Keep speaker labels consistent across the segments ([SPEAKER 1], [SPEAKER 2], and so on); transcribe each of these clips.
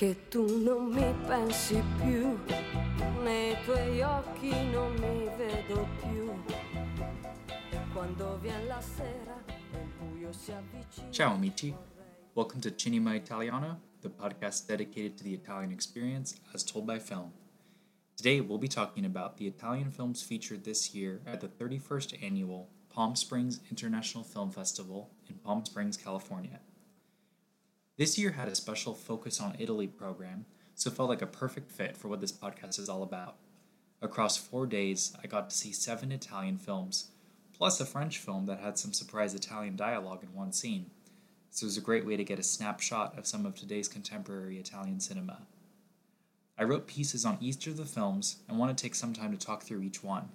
[SPEAKER 1] che tu non mi pensi più, nei tuoi occhi non mi vedo più. Quando viene la sera e il buio si avvicina.
[SPEAKER 2] Ciao amici. Welcome to Cinema Italiano, the podcast dedicated to the Italian experience as told by film. Today we'll be talking about the Italian films featured this year at the 31st annual Palm Springs International Film Festival in Palm Springs, California. This year had a special Focus on Italy program, so it felt like a perfect fit for what this podcast is all about. Across four days, I got to see seven Italian films, plus a French film that had some surprise Italian dialogue in one scene. So it was a great way to get a snapshot of some of today's contemporary Italian cinema. I wrote pieces on each of the films and want to take some time to talk through each one.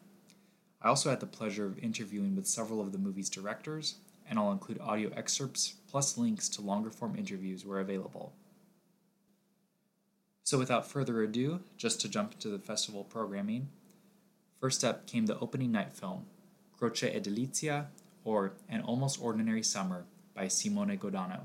[SPEAKER 2] I also had the pleasure of interviewing with several of the movie's directors and I'll include audio excerpts plus links to longer form interviews where available. So, without further ado, just to jump into the festival programming, first up came the opening night film, Croce e Delizia, or An Almost Ordinary Summer by Simone Godano.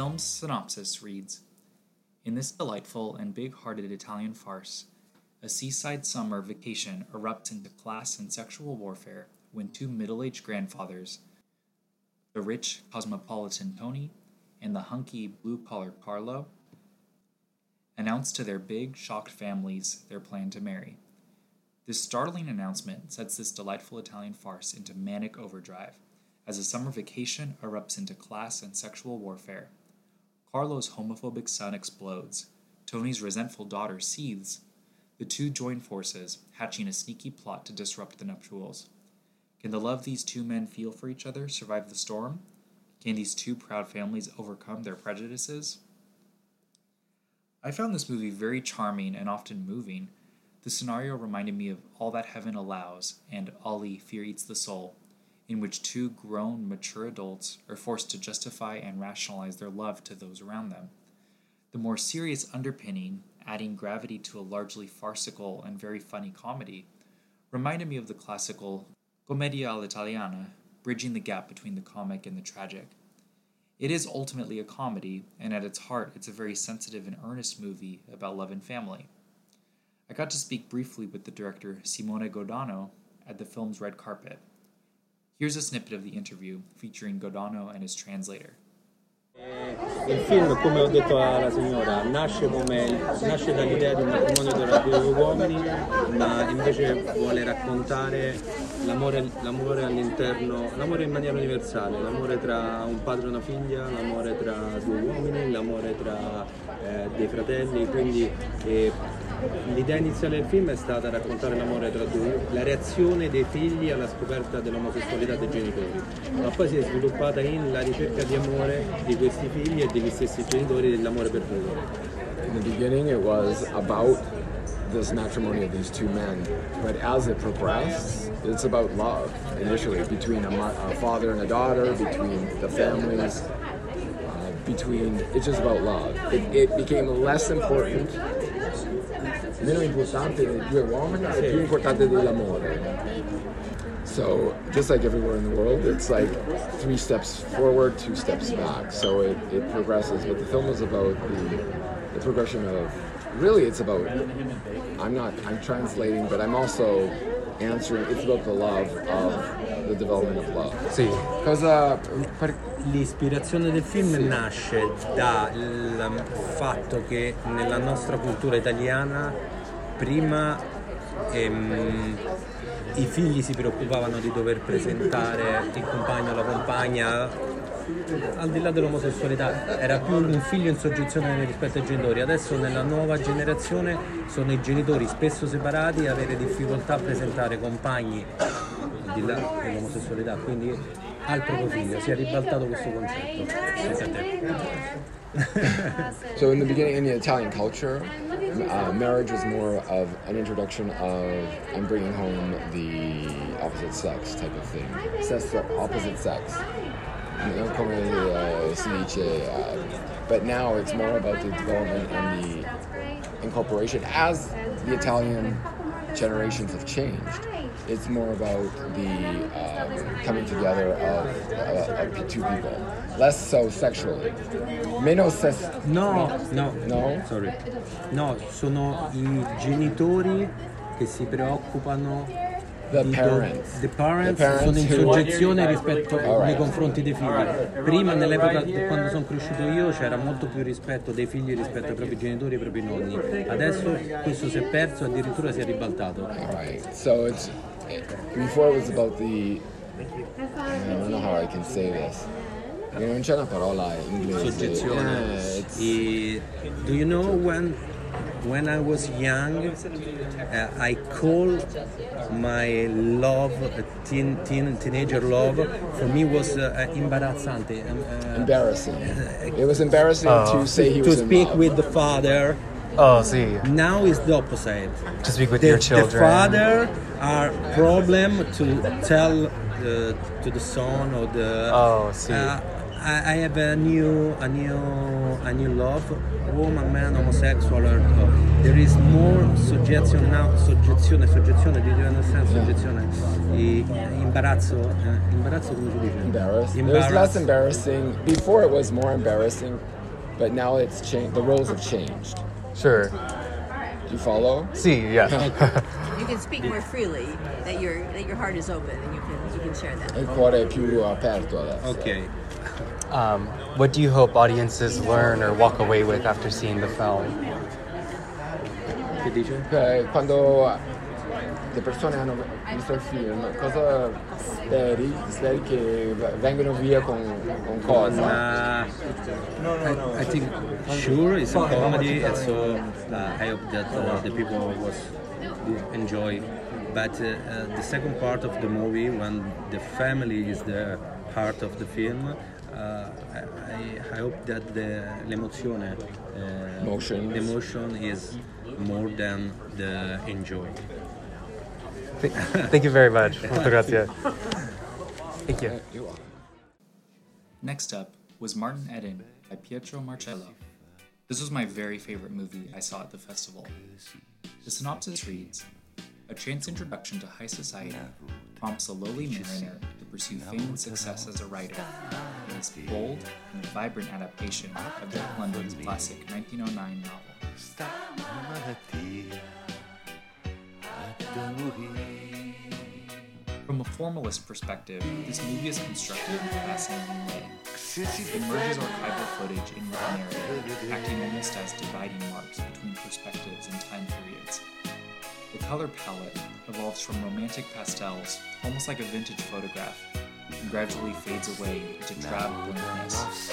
[SPEAKER 2] Film's synopsis reads In this delightful and big hearted Italian farce, a seaside summer vacation erupts into class and sexual warfare when two middle aged grandfathers, the rich cosmopolitan Tony and the hunky blue collar Carlo, announce to their big, shocked families their plan to marry. This startling announcement sets this delightful Italian farce into manic overdrive as a summer vacation erupts into class and sexual warfare. Carlo's homophobic son explodes. Tony's resentful daughter seethes. The two join forces, hatching a sneaky plot to disrupt the nuptials. Can the love these two men feel for each other survive the storm? Can these two proud families overcome their prejudices? I found this movie very charming and often moving. The scenario reminded me of All That Heaven Allows and Ali Fear Eats the Soul, in which two grown, mature adults are forced to justify and rationalize their love to those around them. The more serious underpinning, adding gravity to a largely farcical and very funny comedy, reminded me of the classical Commedia all'Italiana, bridging the gap between the comic and the tragic. It is ultimately a comedy, and at its heart, it's a very sensitive and earnest movie about love and family. I got to speak briefly with the director Simone Godano at the film's red carpet. Here's a snippet of the interview featuring Godano and his translator.
[SPEAKER 3] Il film, come ho detto alla signora, nasce, come, nasce dall'idea di un matrimonio tra due uomini, ma invece vuole raccontare l'amore, l'amore all'interno, l'amore in maniera universale, l'amore tra un padre e una figlia, l'amore tra due uomini, l'amore tra eh, dei fratelli, quindi eh, l'idea iniziale del film è stata raccontare l'amore tra due, la reazione dei figli alla scoperta dell'omosessualità dei genitori, ma poi si è sviluppata in la ricerca di amore di questi figli e degli stessi genitori dell'amore perduto.
[SPEAKER 4] In the beginning, it was about this matrimony of these two men, but as it progressed, it's about love initially between a, a father and a daughter, between the families, uh, between it's just about love. It, it became less important, meno importante dei due uomini e più importante dell'amore. So just like everywhere in the world, it's like three steps forward, two steps back. So it, it progresses. But the film is about the, the progression of really it's about I'm not I'm translating, but I'm also answering it's about the love of the development of love.
[SPEAKER 5] Sì, cosa per-
[SPEAKER 3] L'ispirazione del film nasce dal fatto che nella nostra cultura italiana prima ehm, i figli si preoccupavano di dover presentare il compagno o la compagna al di là dell'omosessualità era più un figlio in soggezione rispetto ai genitori adesso nella nuova generazione sono i genitori spesso separati a avere difficoltà a presentare compagni al di là dell'omosessualità quindi al proprio figlio, si è ribaltato questo concetto.
[SPEAKER 4] So in the beginning, in the Italian culture, uh, marriage was more of an introduction of I'm bringing home the opposite sex type of thing. Sex, opposite sex. You know, come uh, si dice, uh, but now it's more about the development and the incorporation as the Italian generations have changed. It's more about the um, coming together of, uh, of two people, less so sexually. Meno sex.
[SPEAKER 3] No, no,
[SPEAKER 4] No?
[SPEAKER 3] sorry. No, sono i genitori che si preoccupano
[SPEAKER 4] The parents.
[SPEAKER 3] the parents,
[SPEAKER 4] The parents
[SPEAKER 3] sono in soggezione rispetto
[SPEAKER 4] Alright.
[SPEAKER 3] nei confronti dei figli. Prima nell'epoca di quando sono cresciuto io c'era molto più rispetto dei figli rispetto ai propri genitori e ai propri nonni. Adesso questo si è perso, addirittura si è ribaltato.
[SPEAKER 4] Right. So it's before it was about the. I don't know how I can say this. Non c'è una parola in inglese.
[SPEAKER 3] Soggezione.
[SPEAKER 4] Yeah,
[SPEAKER 3] do you know when when I was young uh, I call my love uh, teen, teen teenager love for me was uh, imbarazzante um, uh,
[SPEAKER 4] embarrassing. It was embarrassing to say he
[SPEAKER 3] to
[SPEAKER 4] was in
[SPEAKER 3] speak
[SPEAKER 4] love.
[SPEAKER 3] with the father
[SPEAKER 6] Oh, see.
[SPEAKER 3] now is the opposite
[SPEAKER 6] To speak with
[SPEAKER 3] the,
[SPEAKER 6] your
[SPEAKER 3] the
[SPEAKER 6] children.
[SPEAKER 3] father are problem to tell uh, to the son or the
[SPEAKER 6] Oh, see.
[SPEAKER 3] I, I have a new a new a new love woman man homosexual or, or there is more suggestion now soggezione soggezione do you understand soggezione I, imbarazzo eh, imbarazzo come si dice
[SPEAKER 4] embarrassed. It was less embarrassing. Before it was more embarrassing, but now it's changed. The roles have changed.
[SPEAKER 6] Sure.
[SPEAKER 4] Do you follow?
[SPEAKER 6] See, yeah.
[SPEAKER 7] You can speak more freely. That your that your heart is open and you can you can share that.
[SPEAKER 4] Il cuore è più aperto adesso.
[SPEAKER 3] ok
[SPEAKER 6] um, what do you hope audiences learn or walk away with after seeing the film?
[SPEAKER 3] che dice?
[SPEAKER 4] Eh, Quando le persone hanno visto il film, cosa speri? Speri che vengano via con, con cosa?
[SPEAKER 3] Uh, I, I think sure it's a comedy, and so uh, I hope that uh, the people was enjoy. But uh, uh, the second part of the movie, when the family is the heart of the film, I, I- I hope that the l'emozione, uh,
[SPEAKER 4] Emotions.
[SPEAKER 3] the emotion is more than the enjoy.
[SPEAKER 6] Th- Thank you very much. Grazie. Thank you.
[SPEAKER 4] You're welcome.
[SPEAKER 2] Next up was Martin Eden by Pietro Marcello. This was my very favorite movie I saw at the festival. The synopsis reads A chance introduction to high society prompts a lowly mariner to pursue fame and success as a writer bold and vibrant adaptation of Jack London's classic 1909 novel. From a formalist perspective, this movie is constructed in a fascinating way. It merges archival footage in one narrative, acting almost as dividing marks between perspectives and time periods. The color palette evolves from romantic pastels, almost like a vintage photograph, gradually fades away into drab blankness.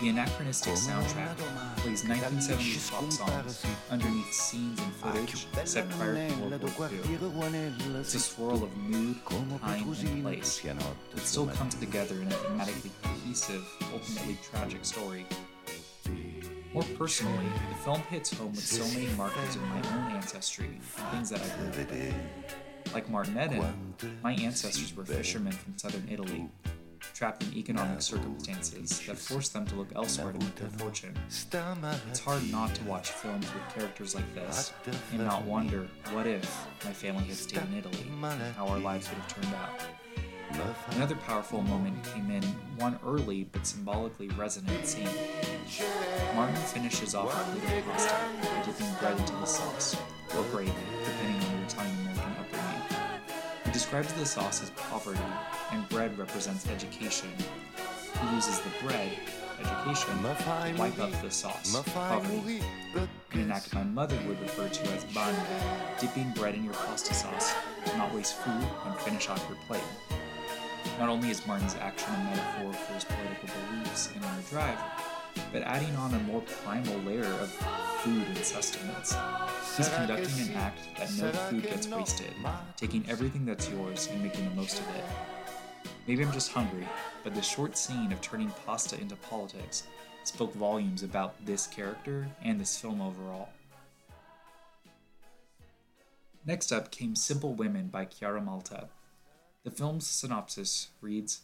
[SPEAKER 2] The anachronistic soundtrack plays 1970s pop songs underneath scenes and footage set prior to World War II. It's a swirl of mood, time, and place that still comes together in a thematically cohesive, ultimately tragic story. More personally, the film hits home with so many markers of my own ancestry things that I grew up with. Like Martin Eden, my ancestors were fishermen from southern Italy, trapped in economic circumstances that forced them to look elsewhere to make their fortune. It's hard not to watch films with characters like this and not wonder what if my family had stayed in Italy how our lives would have turned out. Another powerful moment came in one early but symbolically resonant scene. Martin finishes off a of pasta by dipping bread into the sauce, or gravy, depending on your. He describes the sauce as poverty, and bread represents education. He uses the bread, education, to wipe up the sauce, poverty. An act my mother would refer to as bagno, dipping bread in your pasta sauce, to not waste food and finish off your plate. Not only is Martin's action a metaphor for his political beliefs and inner drive, but adding on a more primal layer of food and sustenance. He's conducting an act that no food gets wasted, taking everything that's yours and making the most of it. Maybe I'm just hungry, but the short scene of turning pasta into politics spoke volumes about this character and this film overall. Next up came Simple Women by Chiara Malta. The film's synopsis reads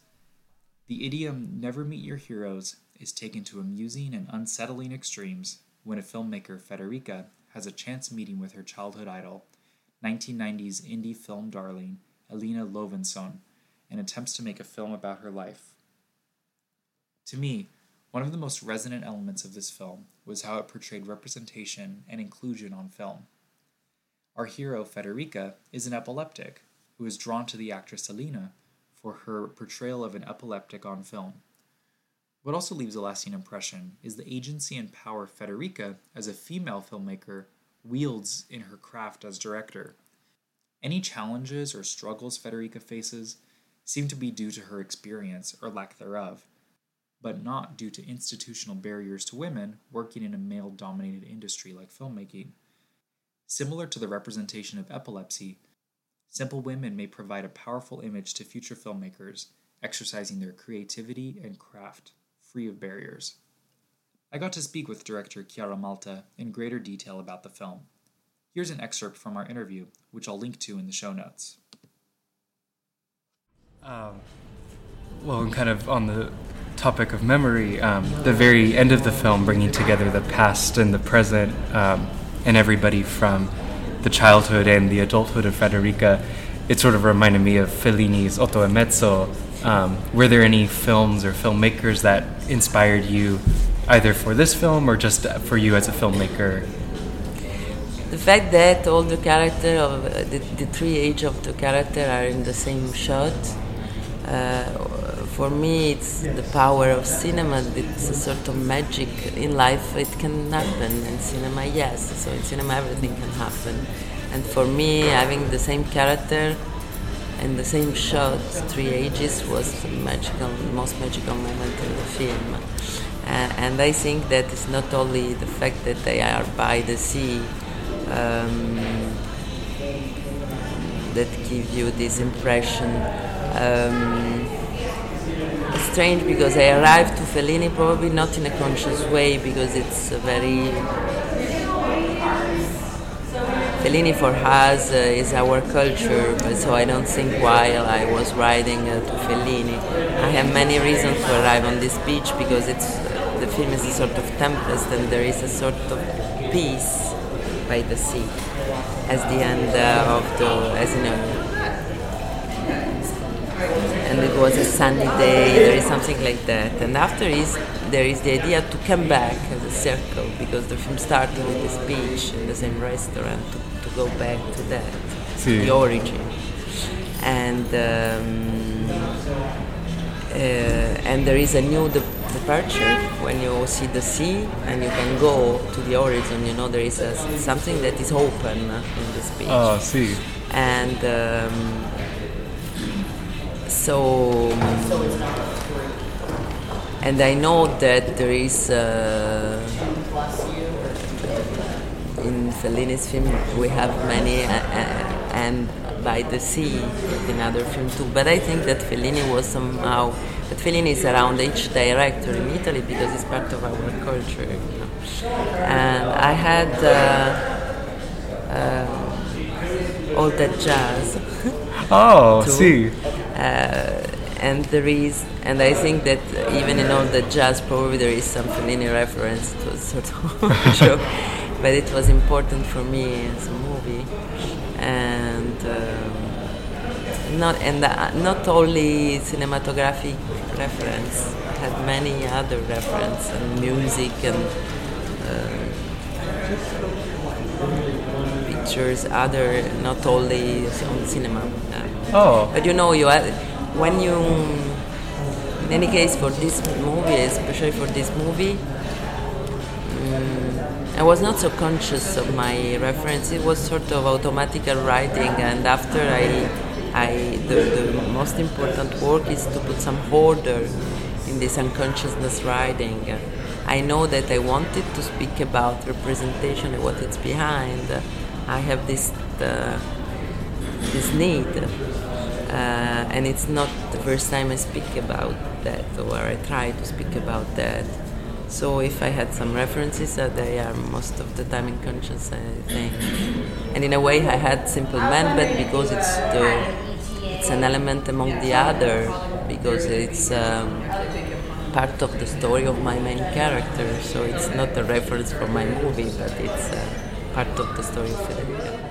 [SPEAKER 2] The idiom never meet your heroes is taken to amusing and unsettling extremes when a filmmaker, Federica, has a chance meeting with her childhood idol, 1990s indie film darling Elina Löwensohn, and attempts to make a film about her life. To me, one of the most resonant elements of this film was how it portrayed representation and inclusion on film. Our hero, Federica, is an epileptic who is drawn to the actress Elina for her portrayal of an epileptic on film. What also leaves a lasting impression is the agency and power Federica, as a female filmmaker, wields in her craft as director. Any challenges or struggles Federica faces seem to be due to her experience or lack thereof, but not due to institutional barriers to women working in a male dominated industry like filmmaking. Similar to the representation of epilepsy, simple women may provide a powerful image to future filmmakers exercising their creativity and craft free of barriers. I got to speak with director Chiara Malta in greater detail about the film. Here's an excerpt from our interview, which I'll link to in the show notes.
[SPEAKER 6] Um, well, kind of on the topic of memory, um, the very end of the film, bringing together the past and the present, um, and everybody from the childhood and the adulthood of Federica, it sort of reminded me of Fellini's Otto e Mezzo. Um, were there any films or filmmakers that inspired you, either for this film or just for you as a filmmaker?
[SPEAKER 8] The fact that all the character of uh, the, the three age of the character are in the same shot uh, for me, it's the power of cinema. It's a sort of magic in life. It can happen in cinema, yes. So in cinema, everything can happen. And for me, having the same character and the same shot, three ages, was the magical, most magical moment in the film. Uh, and I think that it's not only the fact that they are by the sea. Um, that give you this impression. Um, it's strange because I arrived to Fellini probably not in a conscious way because it's a very Fellini for us uh, is our culture, so I don't think while I was riding uh, to Fellini, I have many reasons to arrive on this beach because it's the film is a sort of tempest and there is a sort of peace by the sea as the end uh, of the as you know. And it was a sunny day there is something like that. And after is there is the idea to come back circle because the film started with this beach in the same restaurant to, to go back to that
[SPEAKER 6] Sí.
[SPEAKER 8] the origin and um, uh, and there is a new de- departure when you see the sea and you can go to the horizon you know there is a, something that is open in this beach
[SPEAKER 6] Oh, see.
[SPEAKER 8] and um, so and I know that there is uh, in Fellini's film we have many uh, uh, and by the sea in other film too but I think that Fellini was somehow but Fellini is around each director in Italy because it's part of our culture you know. and I had uh, uh, all that jazz
[SPEAKER 6] Oh, see.
[SPEAKER 8] Uh, and there is, and I think that even in all the jazz, probably there is some Fellini reference to a sort of joke, but it was important for me as a movie, and um, not and uh, not only cinematographic reference, had many other reference and music and. Uh, pictures, other not only on cinema. Uh,
[SPEAKER 6] Oh.
[SPEAKER 8] but you know, you have, when you, in any case, for this movie, especially for this movie, I was not so conscious of my reference. It was sort of automatical writing, and after I, I, the, the most important work is to put some order in this unconsciousness writing. I know that I wanted to speak about representation and what it's behind. I have this uh, this need Uh, and it's not the first time I speak about that, or I try to speak about that. So if I had some references, uh, they are most of the time unconscious, I think. And in a way, I had Simple Man, but because it's the it's an element among the other, because it's um, part of the story of my main character. So it's not a reference for my movie, but it's uh, part of the story of Federica.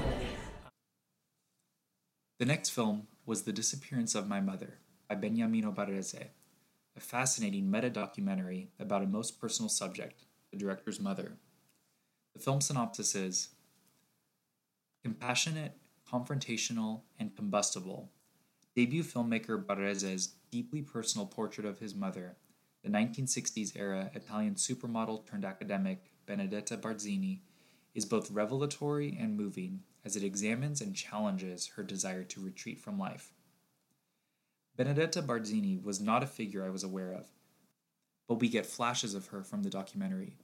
[SPEAKER 2] The next film was The Disappearance of My Mother by Beniamino Barrese a fascinating meta documentary about a most personal subject, the director's mother. The film synopsis is Compassionate, confrontational, and combustible. Debut filmmaker Barrese's deeply personal portrait of his mother, the 1960s era Italian supermodel turned academic Benedetta Barzini, is both revelatory and moving as it examines and challenges her desire to retreat from life. Benedetta Barzini was not a figure I was aware of, but we get flashes of her from the documentary.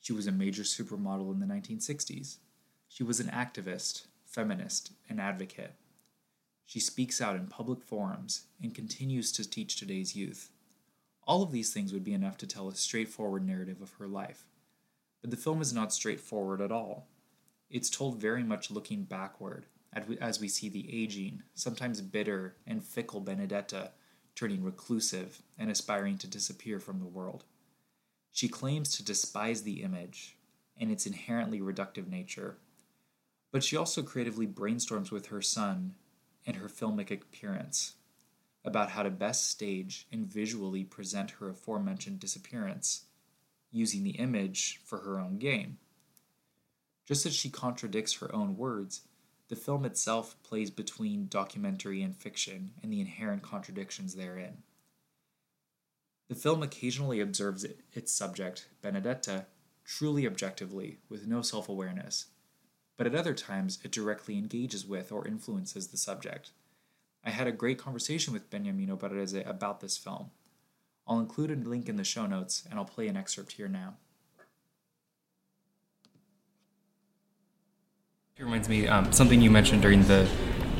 [SPEAKER 2] She was a major supermodel in the 1960s. She was an activist, feminist, and advocate. She speaks out in public forums and continues to teach today's youth. All of these things would be enough to tell a straightforward narrative of her life. But the film is not straightforward at all. It's told very much looking backward as we see the aging, sometimes bitter and fickle Benedetta turning reclusive and aspiring to disappear from the world. She claims to despise the image and its inherently reductive nature, but she also creatively brainstorms with her son and her filmic appearance about how to best stage and visually present her aforementioned disappearance, using the image for her own gain. Just as she contradicts her own words, the film itself plays between documentary and fiction and the inherent contradictions therein. The film occasionally observes it, its subject, Benedetta, truly objectively, with no self awareness, but at other times it directly engages with or influences the subject. I had a great conversation with Beniamino Barrese about this film. I'll include a link in the show notes and I'll play an excerpt here now.
[SPEAKER 6] It reminds me um, something you mentioned during the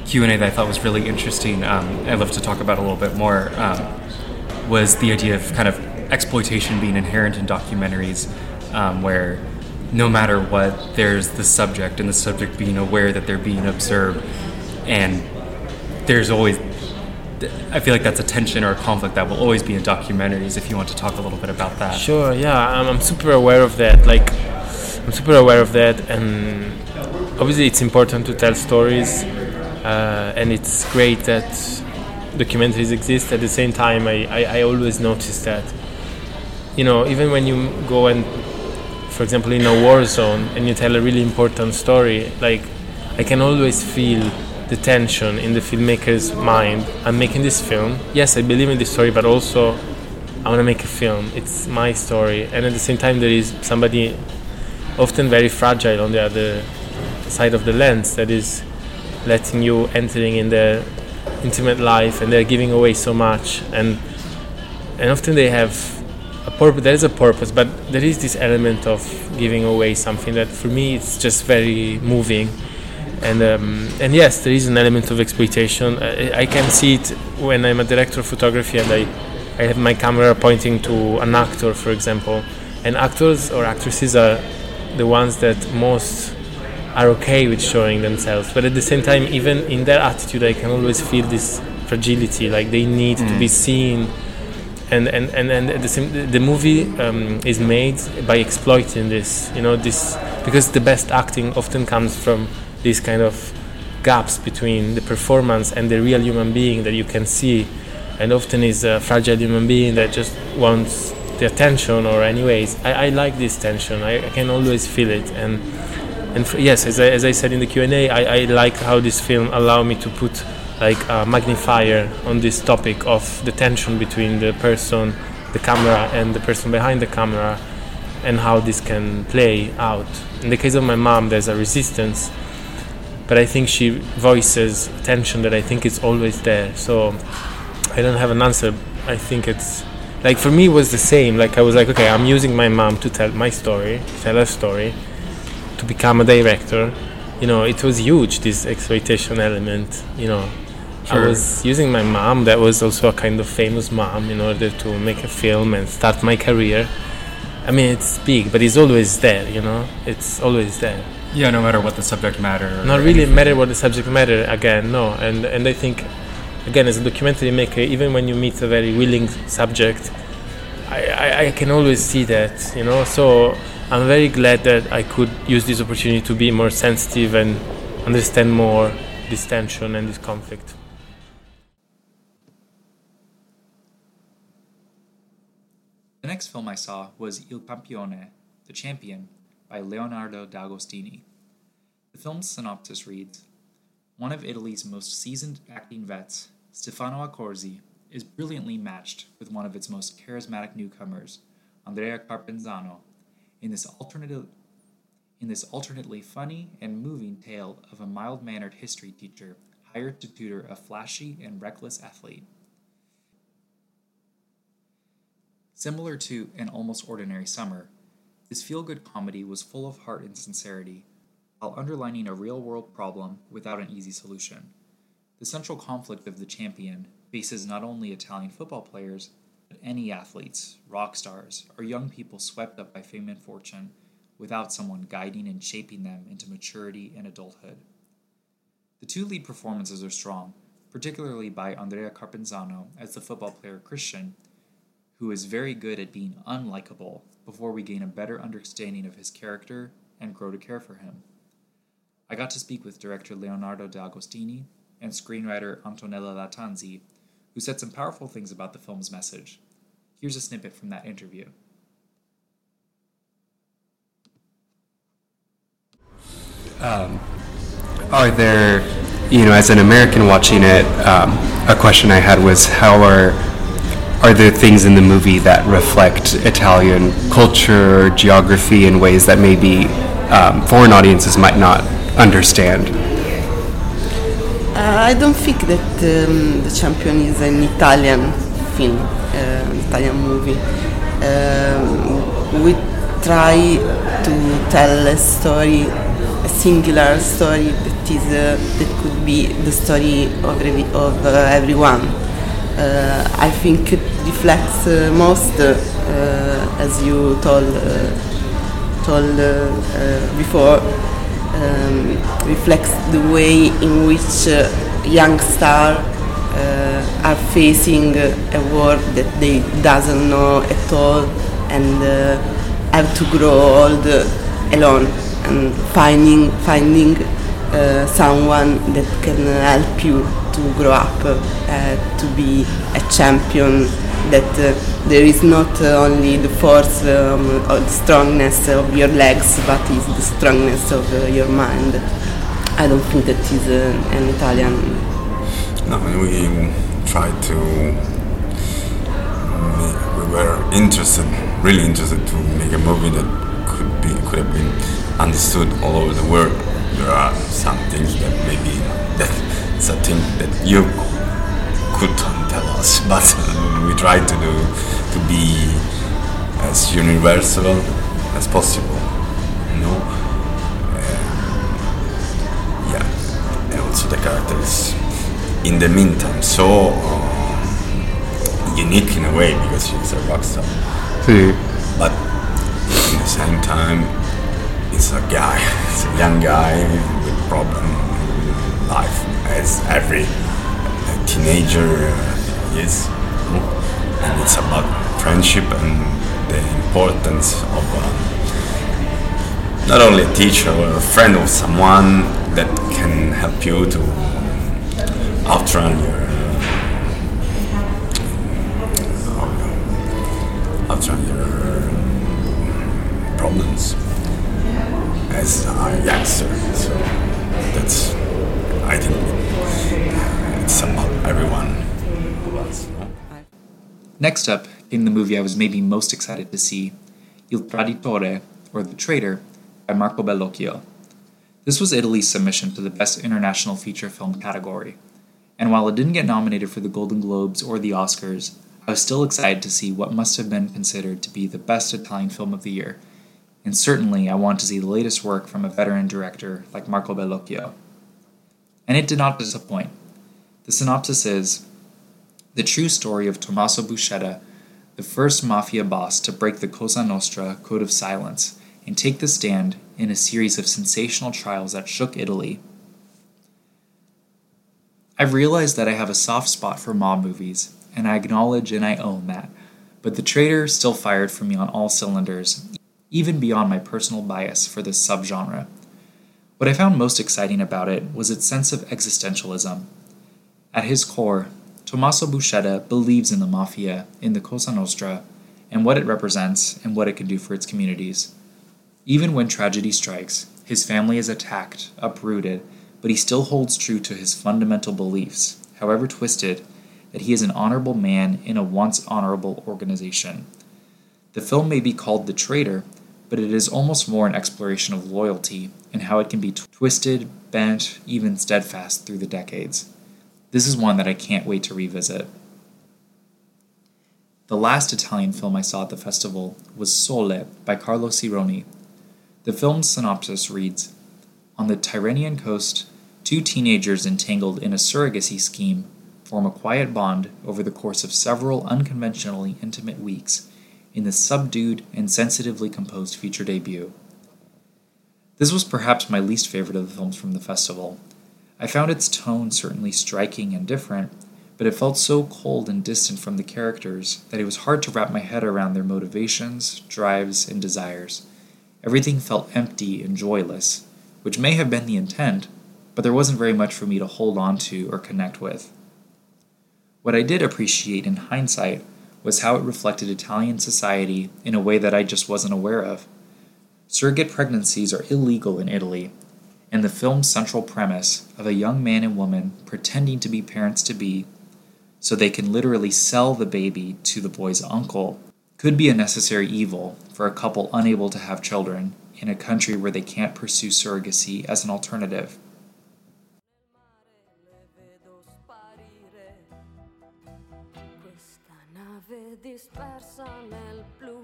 [SPEAKER 6] Q and A that I thought was really interesting. Um, I'd love to talk about a little bit more. Um, was the idea of kind of exploitation being inherent in documentaries, um, where no matter what, there's the subject, and the subject being aware that they're being observed, and there's always. I feel like that's a tension or a conflict that will always be in documentaries. If you want to talk a little bit about that.
[SPEAKER 9] Sure. Yeah, I'm, I'm super aware of that. Like, I'm super aware of that, and obviously it's important to tell stories, uh, and it's great that documentaries exist. At the same time, I, I, I, always notice that, you know, even when you go and, for example, in a war zone and you tell a really important story, like I can always feel the tension in the filmmaker's mind. I'm making this film. Yes, I believe in this story, but also I want to make a film. It's my story, and at the same time, there is somebody often very fragile on the other side of the lens that is letting you entering in their intimate life and they're giving away so much. And and often they have a purpose there is a purpose but there is this element of giving away something that for me it's just very moving. And um, and yes there is an element of exploitation. I, I, can see it when I'm a director of photography and I I have my camera pointing to an actor for example. And actors or actresses are the ones that most are okay with showing themselves. But at the same time, even in their attitude, I can always feel this fragility, like they need mm. to be mm. seen. And and and, and the, same, the movie um, is made by exploiting this, you know, this because the best acting often comes from these kind of gaps between the performance and the real human being that you can see, and often is a fragile human being that just wants the attention. Or anyways, I, I like this tension. I, I can always feel it and and f- yes, as I, as I said in the Q and A, I, I like how this film allowed me to put like a magnifier on this topic of the tension between the person, the camera, and the person behind the camera, and how this can play out. In the case of my mom, there's a resistance, but I think she voices tension that I think is always there. So I don't have an answer. I think it's like for me it was the same. Like I was like, okay, I'm using my mom to tell my story, tell her story to become a director, you know, it was huge this exploitation element. You know, I was using my mom, that was also a kind of famous mom, in order to make a film and start my career. I mean, it's big, but it's always there, you know? It's always there.
[SPEAKER 10] Yeah, no matter what the subject matter.
[SPEAKER 9] Not really matter what the subject matter, again, no. And, and I think, again, as a documentary maker, even when you meet a very willing subject, I, I, I can always see that, you know? So I'm very glad that I could use this opportunity to be more sensitive and understand more this tension and this conflict.
[SPEAKER 2] The next film I saw was Il Campione, The Champion, by Leonardo D'Agostini. The film's synopsis reads One of Italy's most seasoned acting vets, Stefano Accorsi, is brilliantly matched with one of its most charismatic newcomers, Andrea Carpenzano, in this alternative in this alternately funny and moving tale of a mild mannered history teacher hired to tutor a flashy and reckless athlete. Similar to An Almost Ordinary Summer, this feel good comedy was full of heart and sincerity, while underlining a real world problem without an easy solution. The central conflict of the champion faces not only Italian football players, but any athletes, rock stars, or young people swept up by fame and fortune without someone guiding and shaping them into maturity and adulthood. The two lead performances are strong, particularly by Andrea Carpenzano as the football player Christian, who is very good at being unlikable before we gain a better understanding of his character and grow to care for him. I got to speak with director Leonardo D'Agostini and screenwriter Antonella Lattanzi, who said some powerful things about the film's message. Here's a snippet from that interview.
[SPEAKER 10] Um, are there, you know, as an American watching it, um, a question I had was how are are there things in the movie that reflect Italian culture or geography in ways that maybe um, foreign audiences might not understand?
[SPEAKER 11] Uh, I don't think that um, The Champion is an Italian film, uh, Italian movie. Um, we try to tell a story, a singular story that is uh, that could be the story of, of uh, everyone. Uh, I think it reflects uh, most, uh, as you told told before, um, reflects the way in which young stars uh, are facing a world that they doesn't know at all and uh, have to grow old alone and finding finding uh, someone that can help you to grow up uh, to be a champion that uh, there is not only the force um, or the strongness of your legs but is the strongness of uh, your mind. I don't think that is uh, an Italian.
[SPEAKER 12] No we tried to we were interested really interested to make a movie that could be could have been understood all over the world. There are some things that maybe that a thing that you couldn't tell us, but we try to do to be as universal as possible. You know, yeah, and also the characters. In the meantime, so uh, unique in a way because she's a rock star.
[SPEAKER 10] Sí.
[SPEAKER 12] But at the same time, it's a guy, it's a young guy with problem in life, as every teenager is, and it's about friendship and the importance of um, not only a teacher or a friend or someone that can help you to outrun your outrun your problems as a youngster. So that's, I think, it's everyone.
[SPEAKER 2] Next up, in the movie I was maybe most excited to see, Il Traditore, or The Traitor, by Marco Bellocchio. This was Italy's submission to the Best International Feature Film category, and while it didn't get nominated for the Golden Globes or the Oscars, I was still excited to see what must have been considered to be the best Italian film of the year, and certainly I want to see the latest work from a veteran director like Marco Bellocchio. And it did not disappoint. The synopsis is the true story of Tommaso Buscetta, the first mafia boss to break the Cosa Nostra code of silence and take the stand in a series of sensational trials that shook Italy. I've realized that I have a soft spot for mob movies, and I acknowledge and I own that, but The Traitor still fired for me on all cylinders, even beyond my personal bias for this subgenre. What I found most exciting about it was its sense of existentialism. At his core, Tommaso Buscetta believes in the mafia, in the Cosa Nostra, and what it represents and what it can do for its communities. Even when tragedy strikes, his family is attacked, uprooted, but he still holds true to his fundamental beliefs, however twisted, that he is an honorable man in a once honorable organization. The film may be called The Traitor, but it is almost more an exploration of loyalty and how it can be twisted, bent, even steadfast through the decades. This is one that I can't wait to revisit. The last Italian film I saw at the festival was Sole by Carlo Sironi. The film's synopsis reads On the Tyrrhenian coast, two teenagers entangled in a surrogacy scheme form a quiet bond over the course of several unconventionally intimate weeks in the subdued and sensitively composed feature debut. This was perhaps my least favorite of the films from the festival. I found its tone certainly striking and different, but it felt so cold and distant from the characters that it was hard to wrap my head around their motivations, drives, and desires. Everything felt empty and joyless, which may have been the intent, but there wasn't very much for me to hold on to or connect with. What I did appreciate in hindsight was how it reflected Italian society in a way that I just wasn't aware of. Surrogate pregnancies are illegal in Italy, and the film's central premise of a young man and woman pretending to be parents to be so they can literally sell the baby to the boy's uncle could be a necessary evil for a couple unable to have children in a country where they can't pursue surrogacy as an alternative. dispersa nel blu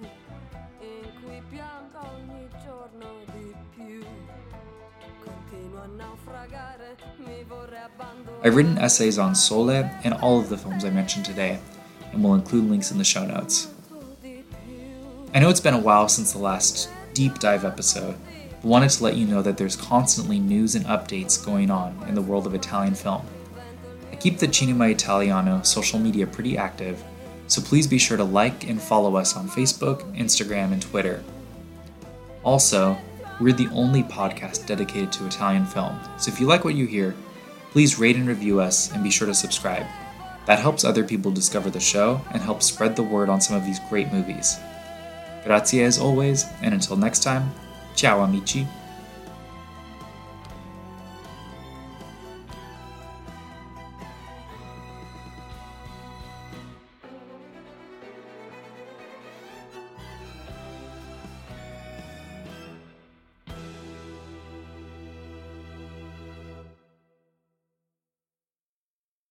[SPEAKER 2] in cui ogni giorno. I've written essays on Sole and all of the films I mentioned today, and we'll include links in the show notes. I know it's been a while since the last deep dive episode, but wanted to let you know that there's constantly news and updates going on in the world of Italian film. I keep the Cinema Italiano social media pretty active, so please be sure to like and follow us on Facebook, Instagram, and Twitter. Also, we're the only podcast dedicated to Italian film, so if you like what you hear, please rate and review us and be sure to subscribe. That helps other people discover the show and helps spread the word on some of these great movies. Grazie as always, and until next time, ciao amici.